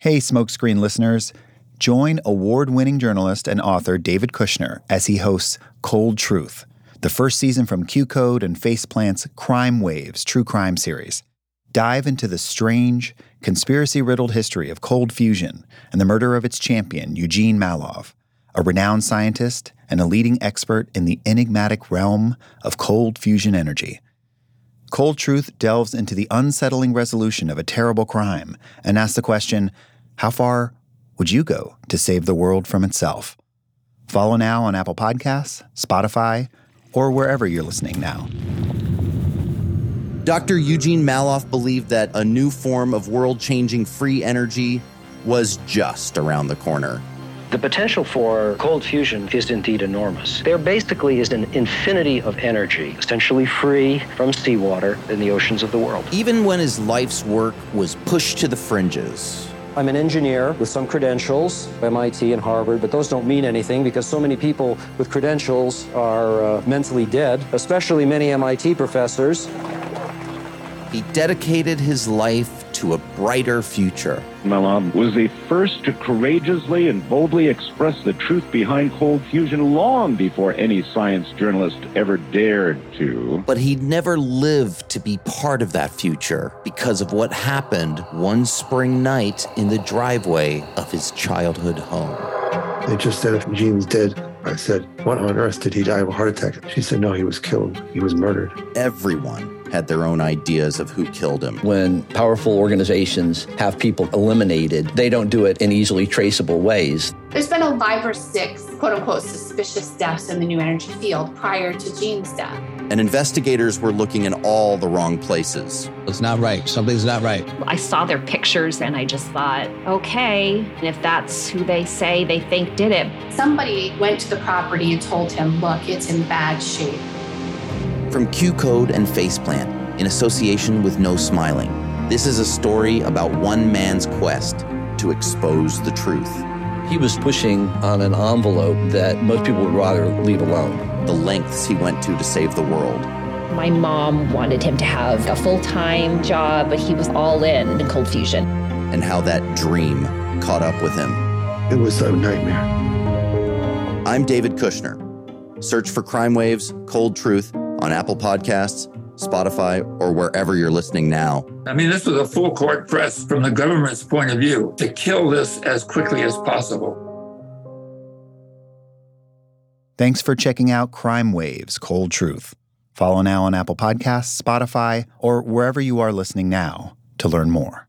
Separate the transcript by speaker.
Speaker 1: Hey, Smokescreen listeners. Join award winning journalist and author David Kushner as he hosts Cold Truth, the first season from QCODE and Faceplant's Crime Waves true crime series. Dive into the strange, conspiracy riddled history of cold fusion and the murder of its champion, Eugene Mallove, a renowned scientist and a leading expert in the enigmatic realm of cold fusion energy. Cold Truth delves into the unsettling resolution of a terrible crime and asks the question how far would you go to save the world from itself? Follow now on Apple Podcasts, Spotify, or wherever you're listening now.
Speaker 2: Dr. Eugene Mallove believed that a new form of world changing free energy was just around the corner.
Speaker 3: The potential for cold fusion is indeed enormous. There basically is an infinity of energy, essentially free from seawater in the oceans of the world.
Speaker 2: Even when his life's work was pushed to the fringes,
Speaker 3: I'm an engineer with some credentials, MIT and Harvard, but those don't mean anything because so many people with credentials are uh, mentally dead, especially many MIT professors.
Speaker 2: He dedicated his life to a brighter future.
Speaker 4: Mallove was the first to courageously and boldly express the truth behind cold fusion long before any science journalist ever dared to.
Speaker 2: But he'd never lived to be part of that future because of what happened one spring night in the driveway of his childhood home.
Speaker 5: They just said if Gene's dead. I said, What on earth did he die of a heart attack? She said, No, he was killed. He was murdered.
Speaker 2: Everyone had their own ideas of who killed him.
Speaker 6: When powerful organizations have people eliminated, they don't do it in easily traceable ways.
Speaker 7: There's been a five or six quote unquote suspicious deaths in the new energy field prior to Gene's death.
Speaker 2: And investigators were looking in all the wrong places.
Speaker 8: It's not right. Something's not right.
Speaker 9: I saw their pictures and I just thought, okay, if that's who they say they think did it.
Speaker 7: Somebody went to the property and told him, look, it's in bad shape.
Speaker 2: From QCODE and Faceplant, in association with No Smiling, this is a story about one man's quest to expose the truth.
Speaker 6: He was pushing on an envelope that most people would rather leave alone.
Speaker 2: The lengths he went to to save the world.
Speaker 9: My mom wanted him to have a full time job, but he was all in in cold fusion.
Speaker 2: And how that dream caught up with him.
Speaker 5: It was a nightmare.
Speaker 2: I'm David Kushner. Search for Crime Waves Cold Truth on Apple Podcasts, Spotify, or wherever you're listening now.
Speaker 10: I mean, this was a full court press from the government's point of view to kill this as quickly as possible.
Speaker 1: Thanks for checking out Crime Waves Cold Truth. Follow now on Apple Podcasts, Spotify, or wherever you are listening now to learn more.